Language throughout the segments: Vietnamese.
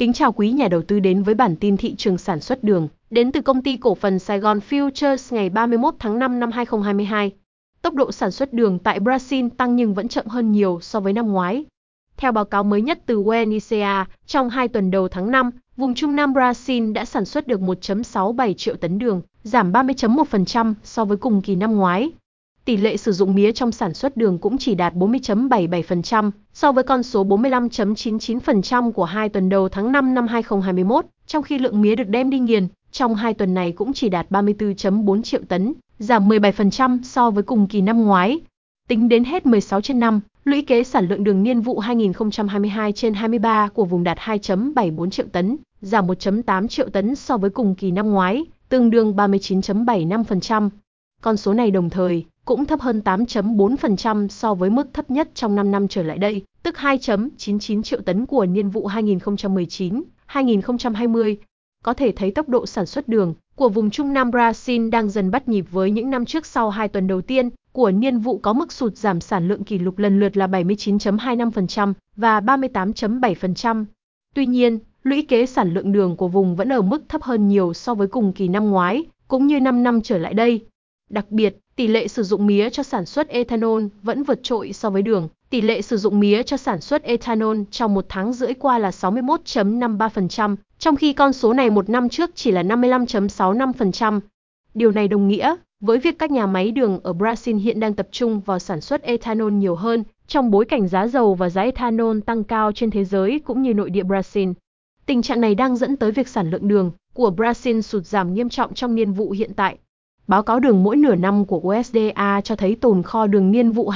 Kính chào quý nhà đầu tư đến với bản tin thị trường sản xuất đường, đến từ công ty cổ phần Sài Gòn Futures ngày 31 tháng 5 năm 2022. Tốc độ sản xuất đường tại Brazil tăng nhưng vẫn chậm hơn nhiều so với năm ngoái. Theo báo cáo mới nhất từ UNICEA, trong 2 tuần đầu tháng 5, vùng Trung Nam Brazil đã sản xuất được 1.67 triệu tấn đường, giảm 30.1% so với cùng kỳ năm ngoái. Tỷ lệ sử dụng mía trong sản xuất đường cũng chỉ đạt 40.77% so với con số 45.99% của hai tuần đầu tháng 5 năm 2021, trong khi lượng mía được đem đi nghiền trong hai tuần này cũng chỉ đạt 34.4 triệu tấn, giảm 17% so với cùng kỳ năm ngoái. Tính đến hết 16 trên năm, lũy kế sản lượng đường niên vụ 2022 trên 23 của vùng đạt 2.74 triệu tấn, giảm 1.8 triệu tấn so với cùng kỳ năm ngoái, tương đương 39.75%. Con số này đồng thời cũng thấp hơn 8.4% so với mức thấp nhất trong 5 năm trở lại đây, tức 2.99 triệu tấn của niên vụ 2019-2020. Có thể thấy tốc độ sản xuất đường của vùng Trung Nam Brazil đang dần bắt nhịp với những năm trước sau 2 tuần đầu tiên của niên vụ có mức sụt giảm sản lượng kỷ lục lần lượt là 79.25% và 38.7%. Tuy nhiên, lũy kế sản lượng đường của vùng vẫn ở mức thấp hơn nhiều so với cùng kỳ năm ngoái, cũng như 5 năm trở lại đây. Đặc biệt, tỷ lệ sử dụng mía cho sản xuất ethanol vẫn vượt trội so với đường. Tỷ lệ sử dụng mía cho sản xuất ethanol trong một tháng rưỡi qua là 61.53%, trong khi con số này một năm trước chỉ là 55.65%. Điều này đồng nghĩa với việc các nhà máy đường ở Brazil hiện đang tập trung vào sản xuất ethanol nhiều hơn, trong bối cảnh giá dầu và giá ethanol tăng cao trên thế giới cũng như nội địa Brazil. Tình trạng này đang dẫn tới việc sản lượng đường của Brazil sụt giảm nghiêm trọng trong niên vụ hiện tại. Báo cáo đường mỗi nửa năm của USDA cho thấy tồn kho đường niên vụ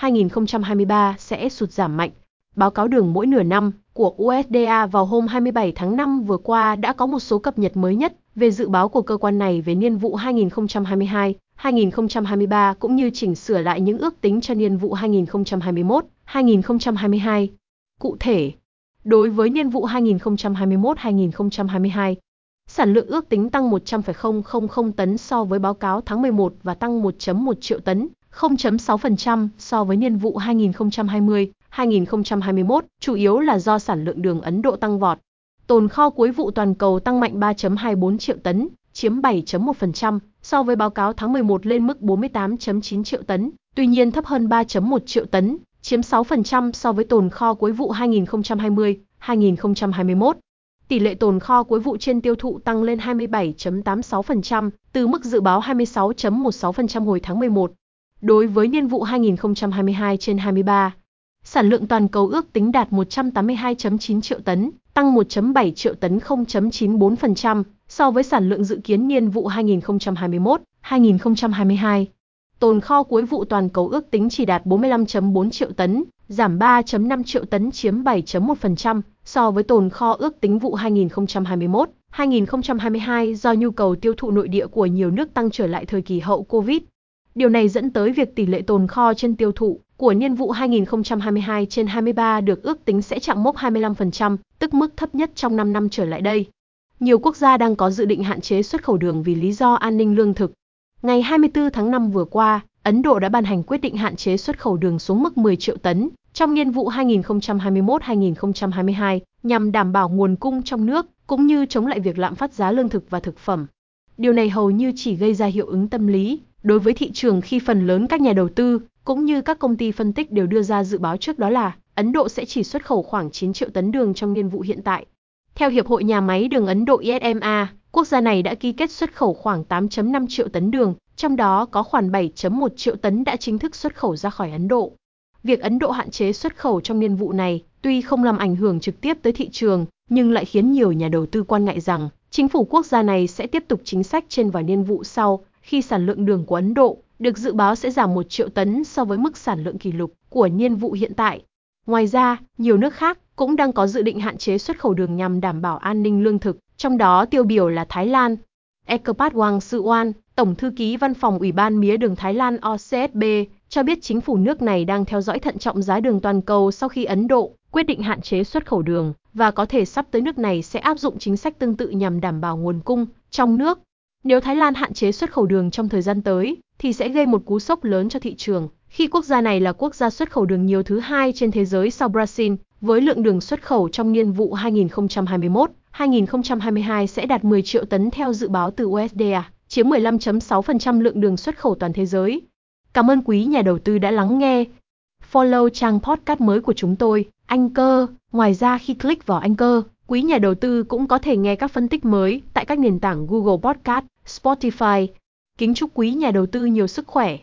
2022-2023 sẽ sụt giảm mạnh. Báo cáo đường mỗi nửa năm của USDA vào hôm 27 tháng 5 vừa qua đã có một số cập nhật mới nhất về dự báo của cơ quan này về niên vụ 2022-2023 cũng như chỉnh sửa lại những ước tính cho niên vụ 2021-2022. Cụ thể, đối với niên vụ 2021-2022, Sản lượng ước tính tăng 100,000 tấn so với báo cáo tháng 11 và tăng 1.1 triệu tấn, 0.6% so với niên vụ 2020-2021, chủ yếu là do sản lượng đường Ấn Độ tăng vọt. Tồn kho cuối vụ toàn cầu tăng mạnh 3.24 triệu tấn, chiếm 7.1% so với báo cáo tháng 11 lên mức 48.9 triệu tấn, tuy nhiên thấp hơn 3.1 triệu tấn, chiếm 6% so với tồn kho cuối vụ 2020-2021. Tỷ lệ tồn kho cuối vụ trên tiêu thụ tăng lên 27.86%, từ mức dự báo 26.16% hồi tháng 11. Đối với niên vụ 2022 trên 23, sản lượng toàn cầu ước tính đạt 182.9 triệu tấn, tăng 1.7 triệu tấn 0.94% so với sản lượng dự kiến niên vụ 2021-2022. Tồn kho cuối vụ toàn cầu ước tính chỉ đạt 45.4 triệu tấn, giảm 3.5 triệu tấn chiếm 7.1% so với tồn kho ước tính vụ 2021-2022 do nhu cầu tiêu thụ nội địa của nhiều nước tăng trở lại thời kỳ hậu Covid. Điều này dẫn tới việc tỷ lệ tồn kho trên tiêu thụ của niên vụ 2022 trên 23 được ước tính sẽ chạm mốc 25%, tức mức thấp nhất trong 5 năm trở lại đây. Nhiều quốc gia đang có dự định hạn chế xuất khẩu đường vì lý do an ninh lương thực. Ngày 24 tháng 5 vừa qua, Ấn Độ đã ban hành quyết định hạn chế xuất khẩu đường xuống mức 10 triệu tấn trong niên vụ 2021-2022 nhằm đảm bảo nguồn cung trong nước cũng như chống lại việc lạm phát giá lương thực và thực phẩm. Điều này hầu như chỉ gây ra hiệu ứng tâm lý đối với thị trường khi phần lớn các nhà đầu tư cũng như các công ty phân tích đều đưa ra dự báo trước đó là Ấn Độ sẽ chỉ xuất khẩu khoảng 9 triệu tấn đường trong niên vụ hiện tại. Theo Hiệp hội Nhà máy đường Ấn Độ ISMA, quốc gia này đã ký kết xuất khẩu khoảng 8.5 triệu tấn đường, trong đó có khoảng 7.1 triệu tấn đã chính thức xuất khẩu ra khỏi Ấn Độ. Việc Ấn Độ hạn chế xuất khẩu trong niên vụ này tuy không làm ảnh hưởng trực tiếp tới thị trường, nhưng lại khiến nhiều nhà đầu tư quan ngại rằng chính phủ quốc gia này sẽ tiếp tục chính sách trên vào niên vụ sau, khi sản lượng đường của Ấn Độ được dự báo sẽ giảm 1 triệu tấn so với mức sản lượng kỷ lục của niên vụ hiện tại. Ngoài ra, nhiều nước khác cũng đang có dự định hạn chế xuất khẩu đường nhằm đảm bảo an ninh lương thực, trong đó tiêu biểu là Thái Lan. Ekpat Wang Suwan, Tổng thư ký Văn phòng Ủy ban Mía đường Thái Lan OCSB, cho biết chính phủ nước này đang theo dõi thận trọng giá đường toàn cầu sau khi Ấn Độ quyết định hạn chế xuất khẩu đường và có thể sắp tới nước này sẽ áp dụng chính sách tương tự nhằm đảm bảo nguồn cung trong nước. Nếu Thái Lan hạn chế xuất khẩu đường trong thời gian tới, thì sẽ gây một cú sốc lớn cho thị trường, khi quốc gia này là quốc gia xuất khẩu đường nhiều thứ hai trên thế giới sau Brazil với lượng đường xuất khẩu trong niên vụ 2021-2022 sẽ đạt 10 triệu tấn theo dự báo từ USDA, chiếm 15.6% lượng đường xuất khẩu toàn thế giới. Cảm ơn quý nhà đầu tư đã lắng nghe. Follow trang podcast mới của chúng tôi, Anchor. Ngoài ra khi click vào Anchor, quý nhà đầu tư cũng có thể nghe các phân tích mới tại các nền tảng Google Podcast, Spotify. Kính chúc quý nhà đầu tư nhiều sức khỏe.